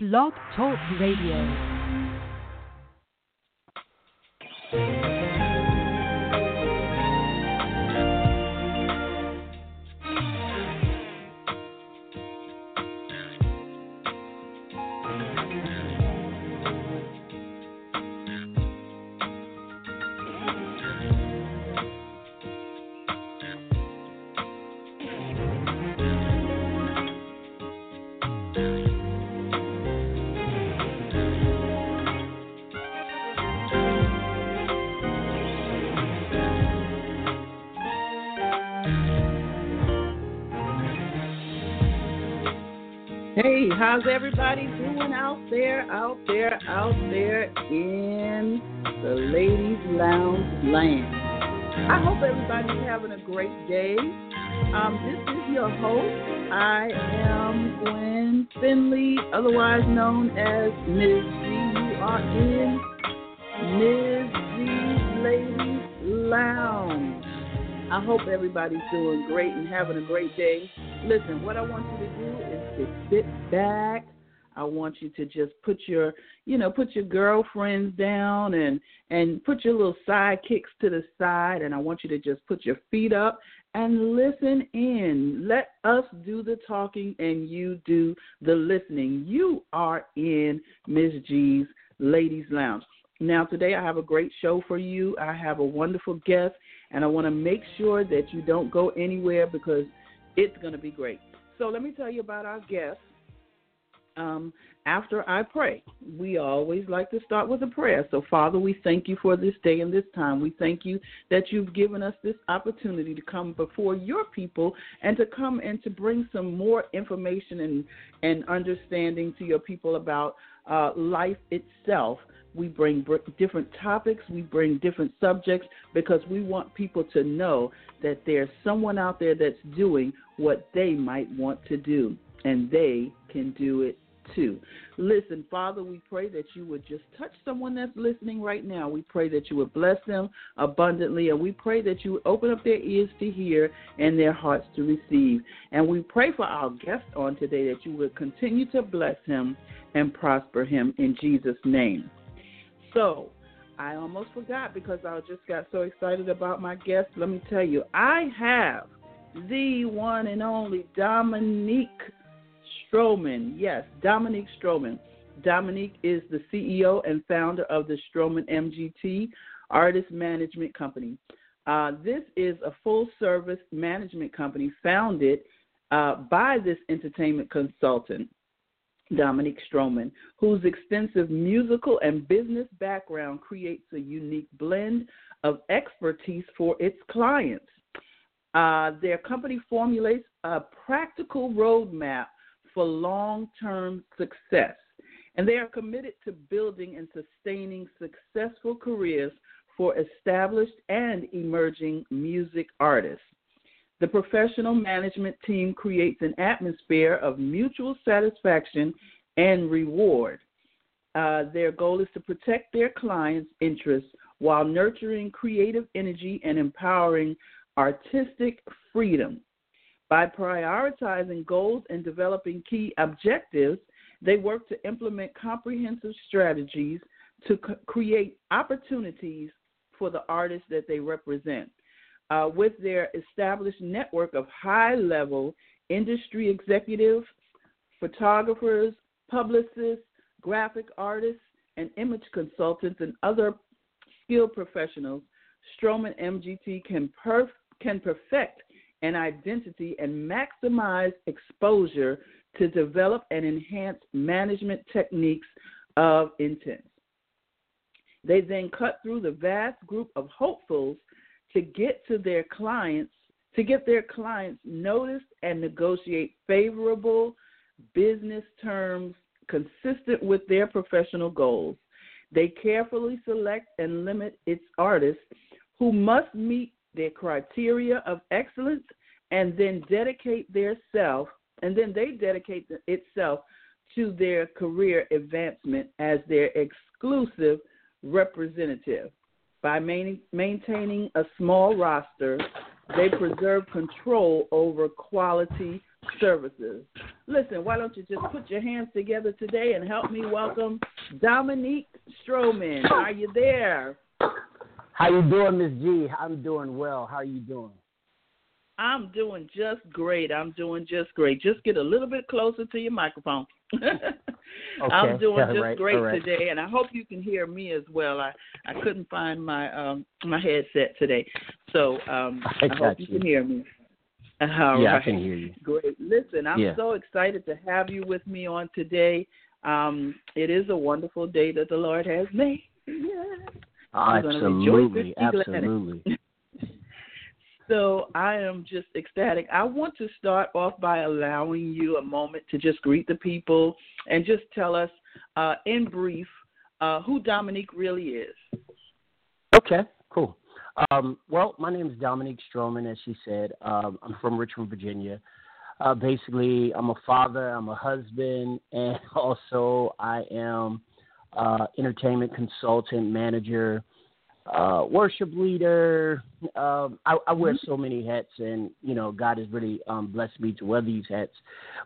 Blog Talk Radio. How's everybody doing out there, out there, out there in the Ladies Lounge land? I hope everybody's having a great day. Um, this is your host. I am Gwen Finley, otherwise known as Ms. You are in Ms. G's Ladies Lounge. I hope everybody's doing great and having a great day. Listen, what I want you to do to sit back. I want you to just put your, you know, put your girlfriends down and and put your little sidekicks to the side and I want you to just put your feet up and listen in. Let us do the talking and you do the listening. You are in Miss G's Ladies Lounge. Now, today I have a great show for you. I have a wonderful guest, and I want to make sure that you don't go anywhere because it's going to be great. So, let me tell you about our guest. Um, after I pray, we always like to start with a prayer. So, Father, we thank you for this day and this time. We thank you that you've given us this opportunity to come before your people and to come and to bring some more information and, and understanding to your people about uh, life itself. We bring different topics, we bring different subjects because we want people to know that there's someone out there that's doing what they might want to do, and they can do it too. Listen, Father, we pray that you would just touch someone that's listening right now. We pray that you would bless them abundantly, and we pray that you would open up their ears to hear and their hearts to receive. And we pray for our guest on today that you would continue to bless him and prosper him in Jesus' name. So, I almost forgot because I just got so excited about my guest. Let me tell you, I have the one and only Dominique Stroman. Yes, Dominique Stroman. Dominique is the CEO and founder of the Stroman MGT Artist Management Company. Uh, this is a full service management company founded uh, by this entertainment consultant. Dominique Stroman, whose extensive musical and business background creates a unique blend of expertise for its clients. Uh, their company formulates a practical roadmap for long term success, and they are committed to building and sustaining successful careers for established and emerging music artists. The professional management team creates an atmosphere of mutual satisfaction and reward. Uh, their goal is to protect their clients' interests while nurturing creative energy and empowering artistic freedom. By prioritizing goals and developing key objectives, they work to implement comprehensive strategies to c- create opportunities for the artists that they represent uh, with their established network of high level industry executives, photographers, publicists, graphic artists, and image consultants, and other skilled professionals, Stroman MGT can, perf- can perfect an identity and maximize exposure to develop and enhance management techniques of intent. They then cut through the vast group of hopefuls to get to their clients, to get their clients noticed and negotiate favorable business terms consistent with their professional goals. They carefully select and limit its artists who must meet their criteria of excellence and then dedicate their self and then they dedicate itself to their career advancement as their exclusive representative. By main, maintaining a small roster, they preserve control over quality services. Listen, why don't you just put your hands together today and help me welcome Dominique Stroman. Are you there? How you doing, Miss G? I'm doing well. How are you doing? I'm doing just great. I'm doing just great. Just get a little bit closer to your microphone. okay. I'm doing just right, great right. today, and I hope you can hear me as well. I I couldn't find my um my headset today, so um I, I hope you. you can hear me. All yeah, right. I can hear you. Great. Listen, I'm Yeah. so excited to have you with me on today. Um, it is a wonderful day that the Lord has made. Yeah. We're gonna rejoice Absolutely, and be glad in it. absolutely. So I am just ecstatic. I want to start off by allowing you a moment to just greet the people and just tell us, uh, in brief, uh, who Dominique really is. Okay, cool. Um, well, my name is Dominique Stroman, as she said. Um, I'm from Richmond, Virginia. Uh, basically, I'm a father, I'm a husband, and also I am uh, entertainment consultant, manager, uh, worship leader. Um, I, I wear so many hats, and you know, God has really um, blessed me to wear these hats.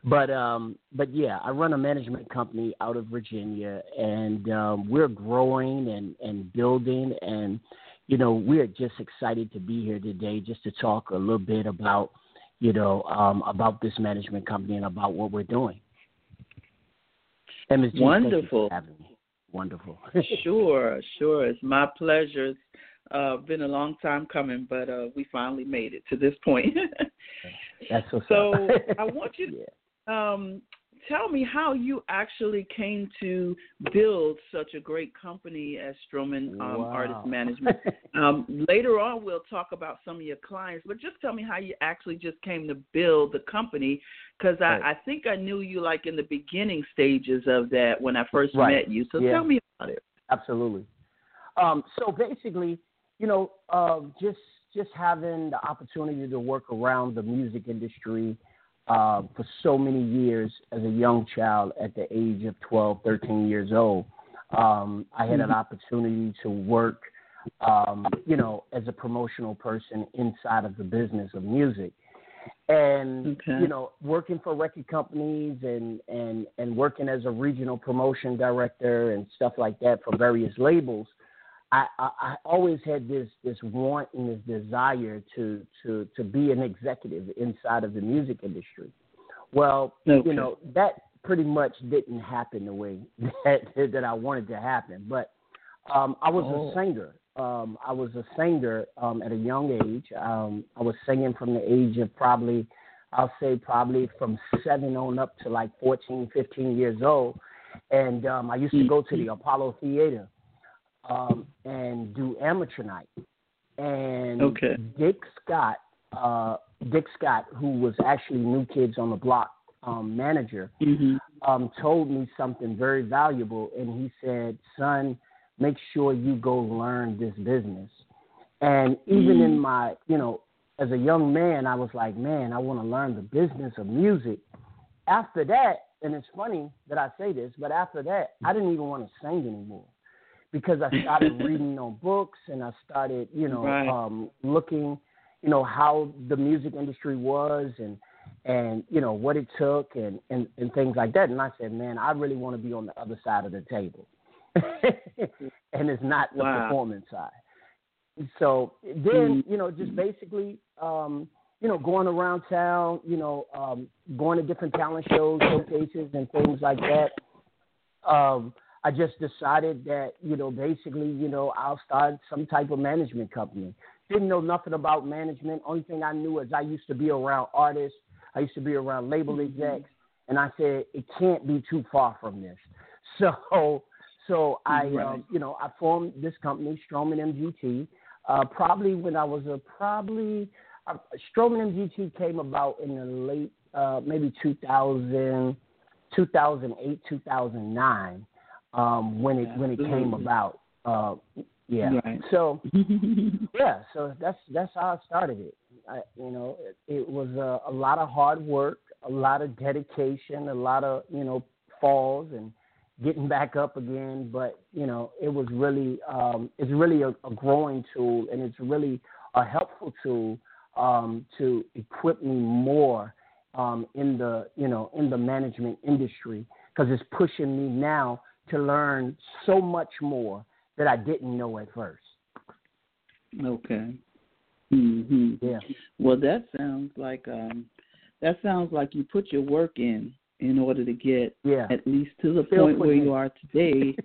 But um, but yeah, I run a management company out of Virginia, and um, we're growing and and building, and you know, we're just excited to be here today, just to talk a little bit about you know um, about this management company and about what we're doing. And Ms. Thank you for Wonderful. having me. Wonderful. sure, sure. It's my pleasure. It's uh, been a long time coming, but uh, we finally made it to this point. That's what's so. I want you to yeah. um, tell me how you actually came to build such a great company as Stroman um, Wow. Artist Management. um, later on, we'll talk about some of your clients, but just tell me how you actually just came to build the company, because I, Right. I think I knew you like in the beginning stages of that when I first Right. met you. So Yeah. tell me about it. Absolutely. Um, so basically, you know, uh, just just having the opportunity to work around the music industry uh, for so many years as a young child at the age of 12, 13 years old, um, I had an Mhm. opportunity to work, um, you know, as a promotional person inside of the business of music. And Okay. you know, working for record companies and and and working as a regional promotion director and stuff like that for various labels, I, I, I always had this this want and this desire to to to be an executive inside of the music industry. Well, Okay. you know that pretty much didn't happen the way that that I wanted to happen. But um, I was Oh. a singer. Um, I was a singer um, at a young age. Um, I was singing from the age of probably, I'll say probably from seven on up to like 14, 15 years old. And um, I used to go to the Apollo Theater um, and do amateur night. And Okay. Dick Scott, uh, Dick Scott, who was actually New Kids on the Block um, manager, Mm-hmm. um, told me something very valuable, and he said, "Son, make sure you go learn this business." And even in my, you know, as a young man, I was like, "Man, I want to learn the business of music." After that, and it's funny that I say this, but after that, I didn't even want to sing anymore because I started reading on books and I started, you know, Right. um, looking, you know, how the music industry was and and you know what it took and, and and things like that. And I said, man, I really want to be on the other side of the table, and it's not the Wow. performance side. So then, you know, just basically, um, you know, going around town, you know, um, going to different talent shows, showcases, and things like that. Um, I just decided that, you know, basically, you know, I'll start some type of management company. Didn't know nothing about management. Only thing I knew is I used to be around artists. I used to be around label execs, and I said it can't be too far from this. So, so I, Right. um, you know, I formed this company, Stroman MGT. Uh, probably when I was a probably uh, Stroman MGT came about in the late, uh, maybe 2000, 2008, 2009, um, when it when it came about. Uh, yeah. Right. So yeah, so that's that's how I started it. I, you know, it, it was a, a lot of hard work, a lot of dedication, a lot of you know falls and getting back up again. But you know, it was really um, it's really a, a growing tool, and it's really a helpful tool um, to equip me more um, in the you know in the management industry because it's pushing me now to learn so much more that I didn't know at first. Okay. Mhm. Yeah. Well, that sounds like um that sounds like you put your work in in order to get Yeah. at least to the Still point where putting you are today.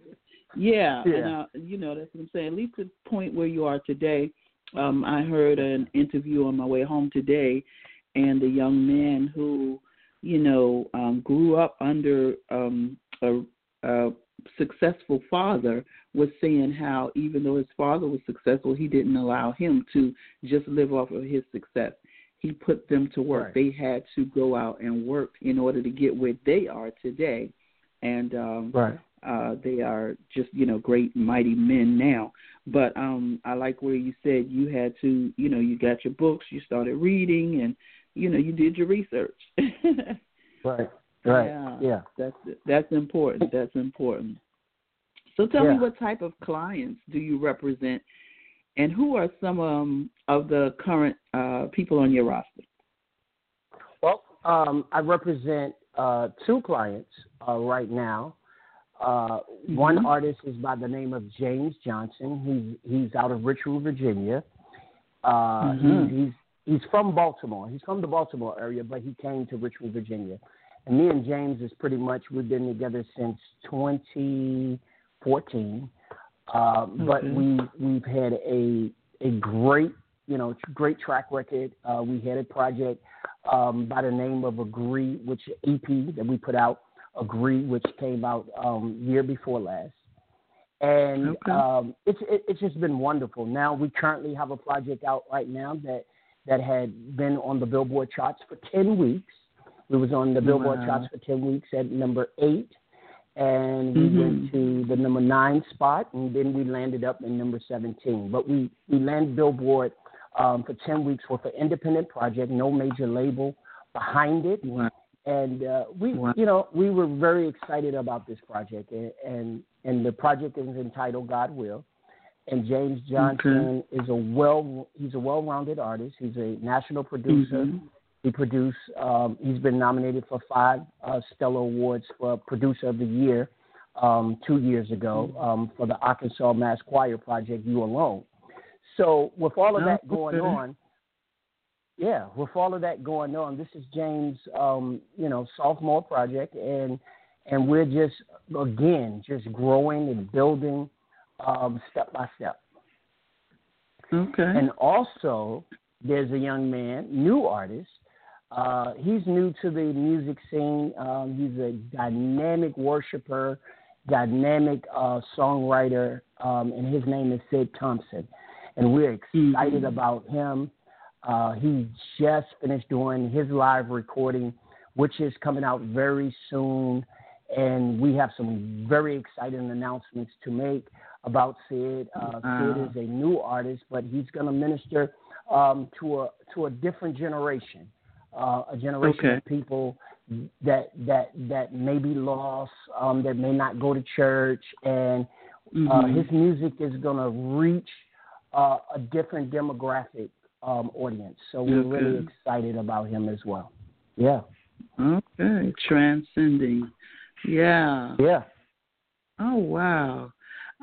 yeah, Yeah. and uh, you know that's what I'm saying. At least to the point where you are today. Um, I heard an interview on my way home today, and a young man who, you know, um, grew up under um, a, a successful father was saying how even though his father was successful, he didn't allow him to just live off of his success. He put them to work. Right. They had to go out and work in order to get where they are today. And um Right. uh they are just, you know, great mighty men now. But um I like where you said you had to, you know, you got your books, you started reading and you know, you did your research. Right. Right. Yeah. Yeah. That's that's important. That's important. So tell me what type of clients do you represent, and who are some um, of the current uh, people on your roster? Well, um, I represent uh, two clients uh, right now. Uh, One Mhm. artist is by the name of James Johnson. He's he's out of Richmond, Virginia. Uh, Mhm. he's, he's he's from Baltimore. He's from the Baltimore area, but he came to Richmond, Virginia. And me and James is pretty much we've been together since 2014. Uh, But Okay. we we've had a a great you know great track record. Uh, we had a project um, by the name of Agree, which EP that we put out, Agree, which came out um, year before last. And Okay. um, it's it, it's just been wonderful. Now we currently have a project out right now that that had been on the Billboard charts for ten weeks. We was on the Billboard Wow. charts for ten weeks at number eight, and we Mhm. went to the number nine spot, and then we landed up in number seventeen. But we we landed Billboard um, for ten weeks with an independent project, no major label behind it, Wow. and uh, we Wow. you know we were very excited about this project, and and, and the project is entitled God Will. And James Johnson is a well he's a well-rounded artist. He's a national producer. Mhm. He produced. Um, he's been nominated for five uh, Stellar Awards for Producer of the Year um, two years ago um, for the Arkansas Mass Choir Project. You alone. So with all of that going on, yeah, with all of that going on, this is James, um, you know, sophomore project, and and we're just again just growing and building um, step by step. Okay. And also, there's a young man, new artist. Uh, he's new to the music scene. Um, he's a dynamic worshiper, dynamic uh, songwriter, um, and his name is Sid Thompson. And we're excited Mhm. about him. Uh, he just finished doing his live recording, which is coming out very soon. And we have some very exciting announcements to make about Sid. Uh, Wow. Sid is a new artist, but he's going to minister um, to a to a different generation, uh, a generation Okay. of people that that that may be lost, um, that may not go to church, and uh, Mhm. his music is going to reach uh, a different demographic um, audience. So we're really excited about him as well. Yeah. Okay. Transcending. Yeah. Yeah. Oh wow,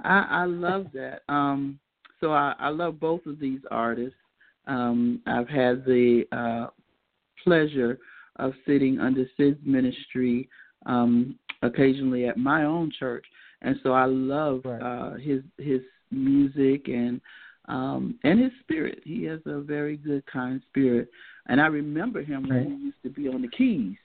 I I love that. Um, so I I love both of these artists. Um, I've had the uh, pleasure of sitting under Sid's ministry um, occasionally at my own church, and so I love Right. uh, his his music and um, and his spirit. He has a very good, kind spirit, and I remember him when he used to be on the keys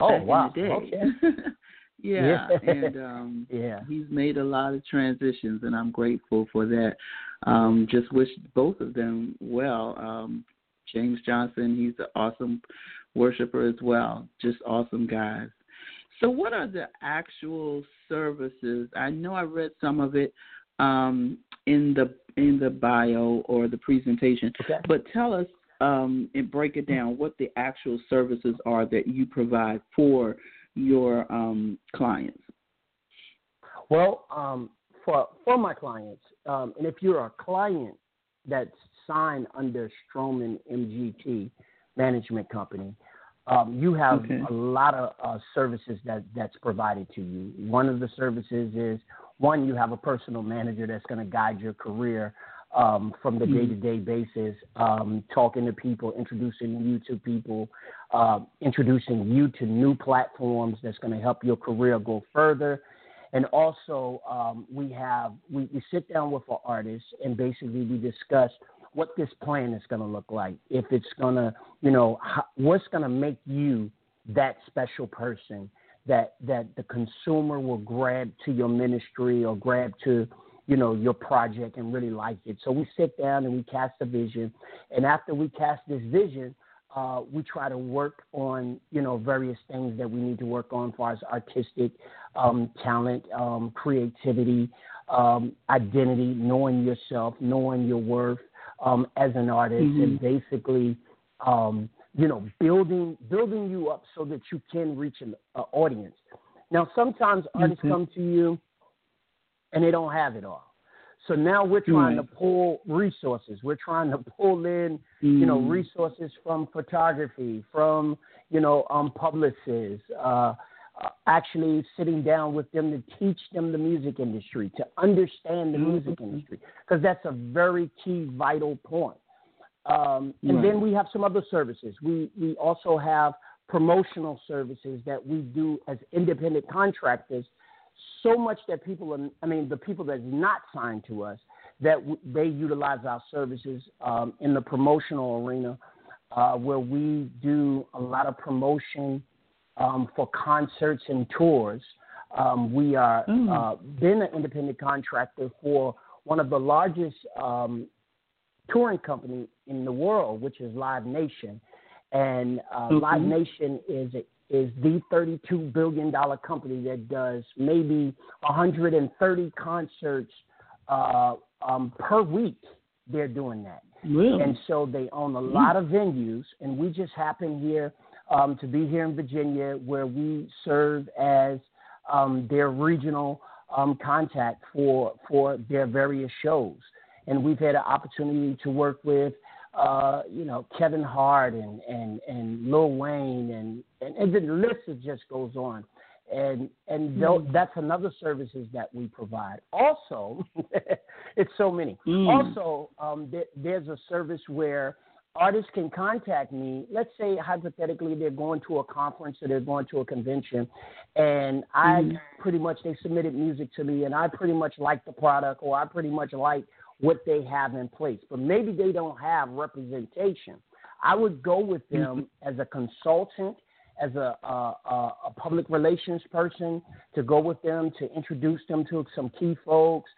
Oh wow. in the day. Okay. yeah, Yeah. and um Yeah. he's made a lot of transitions and I'm grateful for that. Um just wish both of them well. Um James Johnson, he's an awesome worshiper as well. Just awesome guys. So what are the actual services? I know I read some of it um in the in the bio or the presentation. Okay. But tell us um, and break it down what the actual services are that you provide for your um, clients. Well, um, for for my clients, um, and if you're a client that's signed under Stroman MGT Management Company, Um, you have Okay. a lot of uh, services that that's provided to you. One of the services is one, you have a personal manager that's going to guide your career um, from the day to day basis, um, talking to people, introducing you to people, uh, introducing you to new platforms that's going to help your career go further. And also, um, we have we, we sit down with our artists and basically we discuss what this plan is going to look like. If it's going to, you know, what's going to make you that special person that that the consumer will grab to your ministry or grab to you know your project and really like it. So we sit down and we cast a vision, and after we cast this vision, uh, we try to work on you know various things that we need to work on as far as artistic um, talent, um, creativity, um, identity, knowing yourself, knowing your worth um, as an artist, and basically um, you know building building you up so that you can reach an uh, audience. Now sometimes artists come to you and they don't have it all. So now we're trying Right. to pull resources. We're trying to pull in, you know, Mm. resources from photography, from you know, um, publicists. Uh, actually sitting down with them to teach them the music industry, to understand the music Mhm. industry, because that's a very key, vital point. Um, and Right. then we have some other services. We we also have promotional services that we do as independent contractors. So much that people are, I mean, the people that's not signed to us, that w- they utilize our services um, in the promotional arena, uh, where we do a lot of promotion um, for concerts and tours. Um, we are Mm. uh, been an independent contractor for one of the largest um, touring company in the world, which is Live Nation, and uh, Okay. Live Nation is is the 32 billion dollar company that does maybe 130 concerts uh, um, per week. They're doing that. Really? And so they own a lot of venues, and we just happen here um, to be here in Virginia, where we serve as um, their regional um, contact for for their various shows. And we've had an opportunity to work with, uh, you know, Kevin Hart and and and Lil Wayne, and and, and the list just goes on. And and tho- that's another services that we provide. Also, it's so many. Mm. Also, um, there, there's a service where artists can contact me. Let's say hypothetically they're going to a conference or they're going to a convention, and I Mhm. pretty much they submitted music to me, and I pretty much like the product or I pretty much like what they have in place, but maybe they don't have representation. I would go with them as a consultant, as a, a, a public relations person, to go with them to introduce them to some key folks,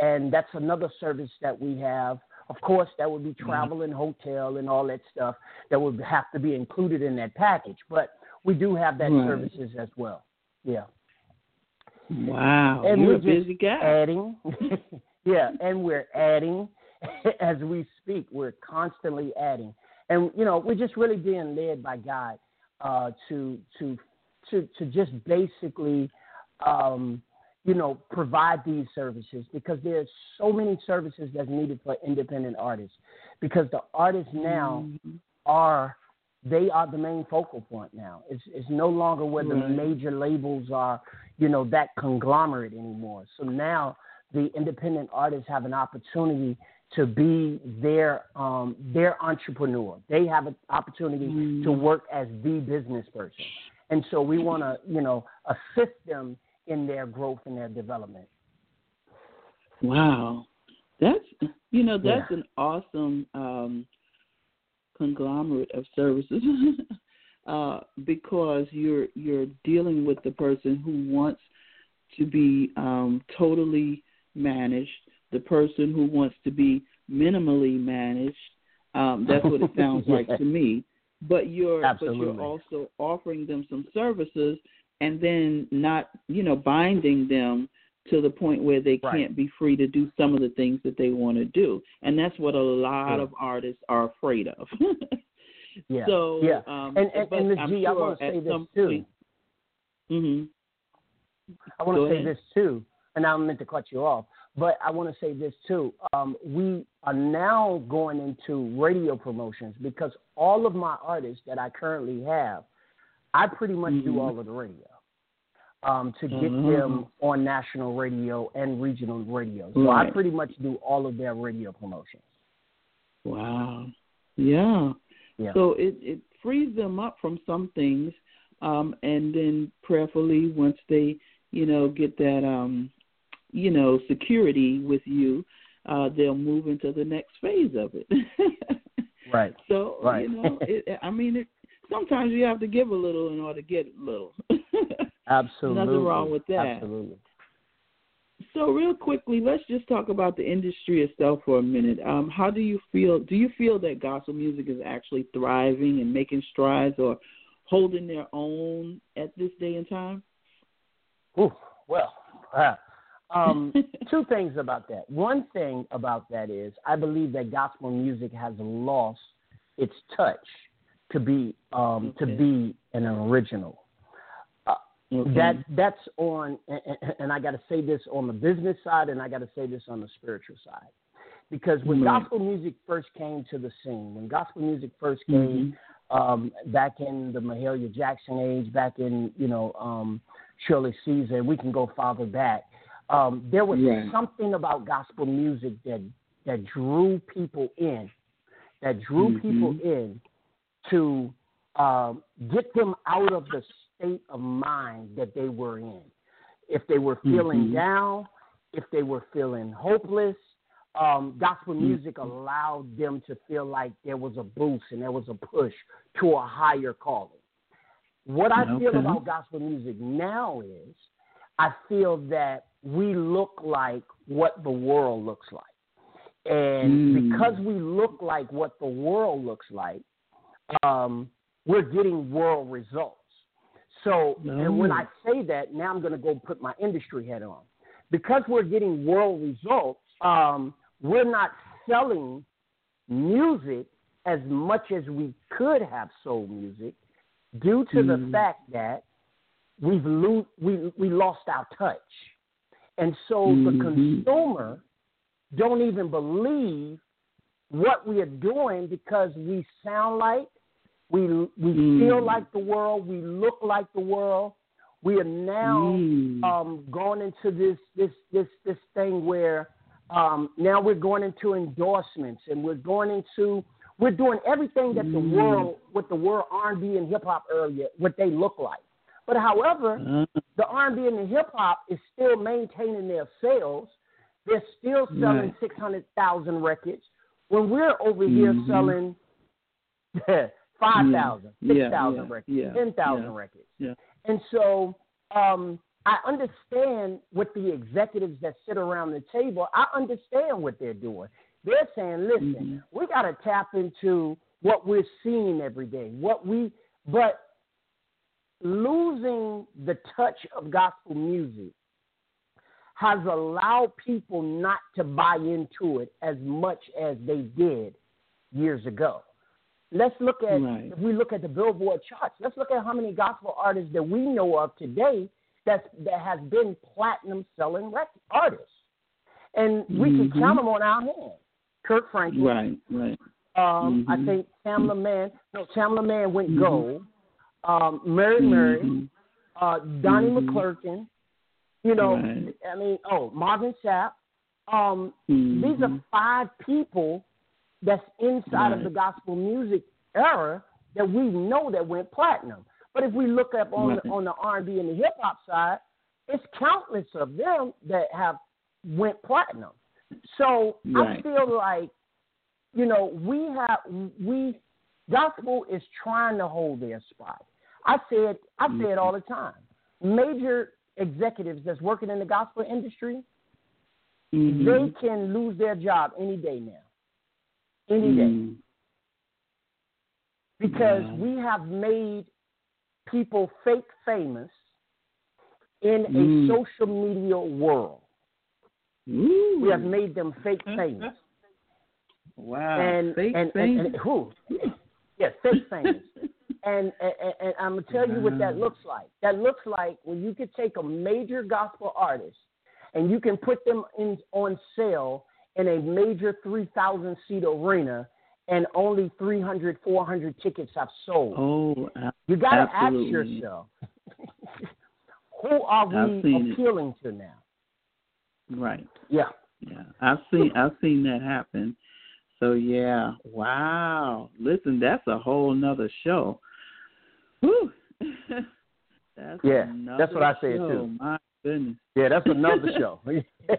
and that's another service that we have. Of course, that would be travel and hotel and all that stuff that would have to be included in that package. But we do have that Right. services as well. Yeah. Wow. And You're we're a busy just guy. adding. yeah, and we're adding as we speak. We're constantly adding, and you know, we're just really being led by God uh, to to to to just basically, um, you know, provide these services because there's so many services that's needed for independent artists because the artists now Mhm. are they are the main focal point now. It's it's no longer where the major labels are, you know, that conglomerate anymore. So now the independent artists have an opportunity to be their um, their entrepreneur. They have an opportunity Mm. to work as the business person, and so we want to you know assist them in their growth and their development. Wow. That's you know, Yeah. that's an awesome um conglomerate of services. uh because you're you're dealing with the person who wants to be um totally managed, the person who wants to be minimally managed. Um that's what it sounds like to me. But you're but you're also offering them some services and then not, you know, binding them to the point where they Right. can't be free to do some of the things that they want to do. And that's what a lot Yeah. of artists are afraid of. Yeah. So, yeah. um, and and, and Ms. G, I want to say this too. point- Mhm. I want to say ahead. this too, and I don't meant to cut you off, but I want to say this too. Um, we are now going into radio promotions because all of my artists that I currently have I pretty much Mm-hmm. do all of the radio um, to get Mhm. them on national radio and regional radio. So I pretty much do all of their radio promotions. Wow. Yeah. Yeah. So it it frees them up from some things, um, and then prayerfully once they you know get that um, you know security with you, uh, they'll move into the next phase of it. Right. so Right. you know, it, I mean, it, sometimes you have to give a little in order to get a little. Absolutely. Nothing wrong with that. Absolutely. So, real quickly, let's just talk about the industry itself for a minute. Um, how do you feel? Do you feel that gospel music is actually thriving and making strides, or holding their own at this day and time? Ooh, well, uh, um, two things about that. One thing about that is I believe that gospel music has lost its touch to be um, to be an original. Okay. That that's on, and, and- I got to say this on the business side, and I got to say this on the spiritual side, because when Right. gospel music first came to the scene, when gospel music first came Mhm. um, back in the Mahalia Jackson age, back in you know um, Shirley Caesar, we can go farther back. Um, there was Right. something about gospel music that that drew people in, that drew Mhm. people in to um, get them out of the state of mind that they were in. If they were feeling Mhm. down, if they were feeling hopeless, um, gospel Mhm. music allowed them to feel like there was a boost and there was a push to a higher calling. What I feel about gospel music now is I feel that we look like what the world looks like. And Mm. because we look like what the world looks like, um, we're getting world results. So, and when Oh. I say that, now I'm going to go put my industry head on. Because we're getting world results, um, we're not selling music as much as we could have sold music due to the Mm. fact that we've lo- we we lost our touch, and so the Mhm. consumer don't even believe what we are doing because we sound like we we Mm. feel like the world, we look like the world. We are now Mm. um, going into this this this this thing where um, now we're going into endorsements and we're going into we're doing everything that the Mm. world what the world R&B and hip hop area what they look like. But however, Uh, the R&B and the hip hop is still maintaining their sales. They're still selling Right. six hundred thousand records when we're over here Mhm. selling five thousand, Yeah, six thousand yeah, records, yeah, ten thousand yeah, records. yeah. And so um, I understand what the executives that sit around the table. I understand what they're doing. They're saying, "Listen, Mhm. we got to tap into what we're seeing every day. What we, but losing the touch of gospel music has allowed people not to buy into it as much as they did years ago. Let's look at Right. if we look at the Billboard charts. Let's look at how many gospel artists that we know of today that's that has been platinum selling record artists, and we can Mhm. count them on our hand. Kirk Franklin, Right, right. um, I Mhm. think Tamela Mann. No, Tamela Mann went Mhm. gold. Um, Mary Mary, Mhm. uh, Donnie Mhm. McClurkin. You know, Right. I mean, oh, Marvin Sapp. Um, These are five people that's inside of the gospel music era that we know that went platinum. But if we look up on Right. the, on the R and B and the hip hop side, it's countless of them that have went platinum. So I feel like, you know, we have we gospel is trying to hold their spot. I said I say it all the time. Major executives that's working in the gospel industry, Mhm. they can lose their job any day now. Any day. Mhm. Because Wow. we have made people fake famous in a Mm. social media world. Ooh. We have made them fake famous. Wow. and, Fake and, and, famous. and who? Yes, fake famous. and, and, and I'm gonna tell you what that looks like. That looks like when you could take a major gospel artist and you can put them in on sale in a major 3,000 seat arena, and only 300, 400 tickets have sold. Oh, you got to ask yourself, who are we seen it. appealing to now? right. Yeah. Yeah, I've seen I've seen that happen. So yeah, wow. Listen, that's a whole nother show. Whew. that's Yeah, that's what I say too. My goodness. Yeah, that's another show.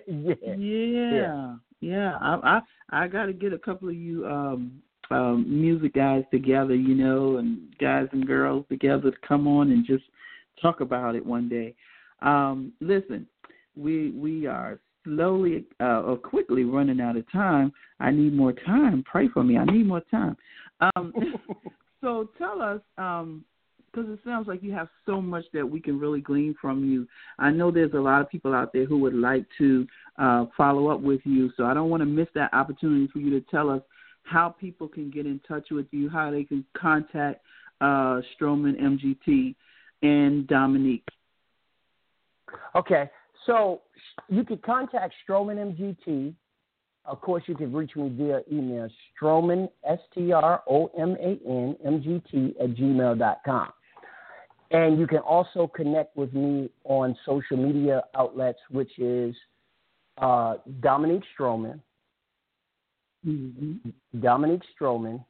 yeah. Yeah, yeah. I I I got to get a couple of you um um music guys together, you know, and guys and girls together to come on and just talk about it one day. Um, listen, we we are slowly uh, or quickly running out of time. I need more time. Pray for me. I need more time. Um, so tell us, um, because it sounds like you have so much that we can really glean from you. I know there's a lot of people out there who would like to uh, follow up with you, so I don't want to miss that opportunity for you to tell us how people can get in touch with you, how they can contact uh, Stroman MGT and Dominique. Okay, so you can contact Stroman MGT. Of course, you can reach me via email, Stroman, S T R O M A N, M G T, at gmail.com. And you can also connect with me on social media outlets, which is uh, Dominique Stroman, Mm-hmm. Dominique Stroman,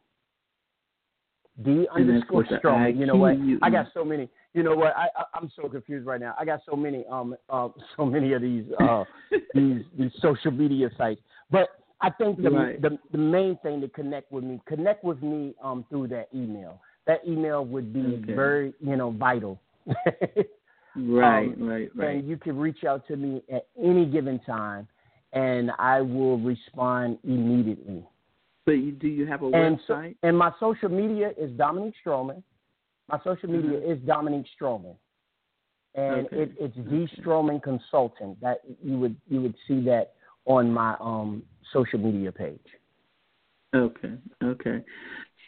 D underscore Stroman. You know what? I got so many. You know what? I, I I'm so confused right now. I got so many um uh, so many of these uh these these social media sites. But I think the, Right. the the main thing to connect with me, connect with me um through that email. That email would be Okay. very you know vital. Right, Um, right, right. And you can reach out to me at any given time, and I will respond immediately. But you, do you have a And so, website? and my social media is Dominique Stroman. My social media is Dominique Stroman, and Okay. it, it's D Stroman Consultant. That you would you would see that on my um social media page. okay, okay.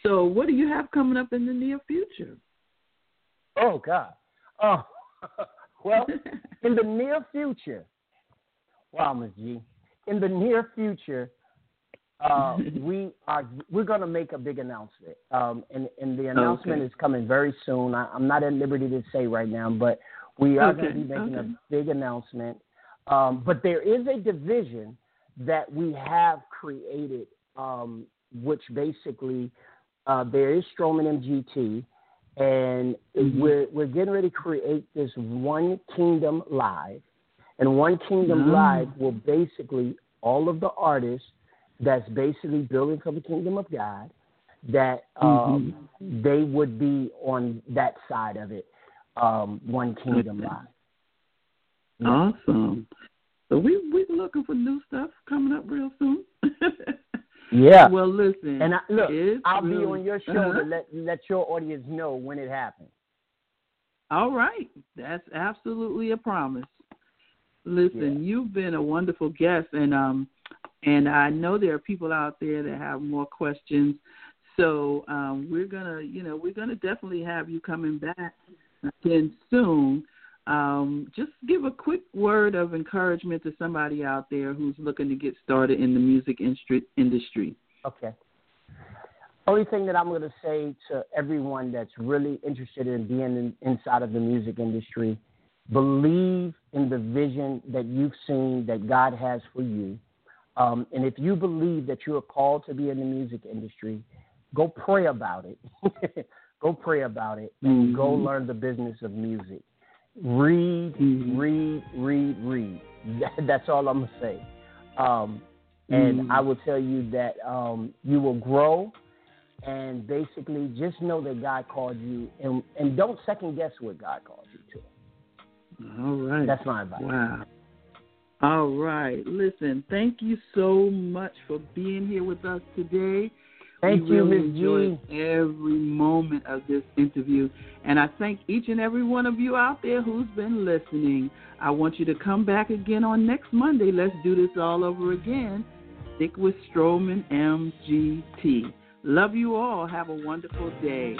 So what do you have coming up in the near future? Oh God. Oh well, in the near future. Wow, Ms. G. In the near future, uh, we are we're going to make a big announcement, um, and and the announcement Okay. is coming very soon. I, I'm not at liberty to say right now, but we are going to be making okay. a big announcement. Um, but there is a division that we have created, um, which basically uh, there is Stroman MGT, and Mhm. we're we're getting ready to create this One Kingdom Live, and One Kingdom Ah. Live will basically all of the artists that's basically building for the kingdom of God, that um, Mm-hmm. they would be on that side of it, um, One Kingdom. Live. Awesome. So we we're looking for new stuff coming up real soon. Yeah. Well, listen. And I, look, I'll be on your show Uh-huh. to let let your audience know when it happens. All right. That's absolutely a promise. Listen, you've been a wonderful guest and um and I know there are people out there that have more questions. So um we're gonna you know, we're gonna definitely have you coming back again soon. Um, just give a quick word of encouragement to somebody out there who's looking to get started in the music industry. Okay. Only thing that I'm going to say to everyone that's really interested in being in, inside of the music industry, believe in the vision that you've seen that God has for you. Um, and if you believe that you are called to be in the music industry, go pray about it. go pray about it and go Mhm. learn the business of music. Read, Mhm. read, read, read. That's all I'm going to say. Um, and Mhm. I will tell you that um, you will grow and basically just know that God called you and, and don't second guess what God called you to. All right. That's my advice. Wow. All right. Listen, thank you so much for being here with us today. Thank we you, really enjoyed every moment of this interview. And I thank each and every one of you out there who's been listening. I want you to come back again on next Monday. Let's do this all over again. Stick with Stroman MGT. Love you all. Have a wonderful day.